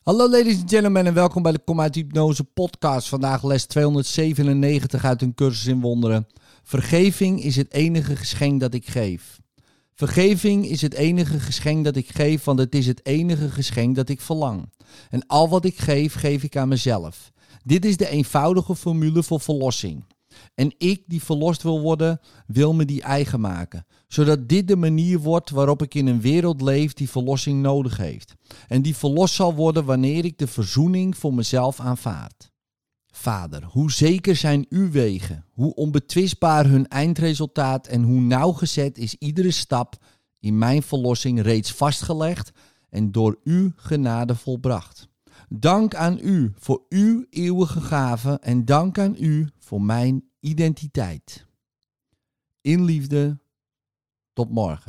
Hallo ladies and gentlemen en welkom bij de Kom uit Hypnose podcast. Vandaag les 297 uit een cursus in wonderen. Vergeving is het enige geschenk dat ik geef. Vergeving is het enige geschenk dat ik geef, want het is het enige geschenk dat ik verlang. En al wat ik geef, geef ik aan mezelf. Dit is de eenvoudige formule voor verlossing. En ik, die verlost wil worden, wil me die eigen maken. Zodat dit de manier wordt waarop ik in een wereld leef die verlossing nodig heeft. En die verlost zal worden wanneer ik de verzoening voor mezelf aanvaard. Vader, hoe zeker zijn uw wegen, hoe onbetwistbaar hun eindresultaat en hoe nauwgezet is iedere stap in mijn verlossing reeds vastgelegd en door uw genade volbracht. Dank aan u voor uw eeuwige gave en dank aan u voor mijn identiteit. In liefde, tot morgen.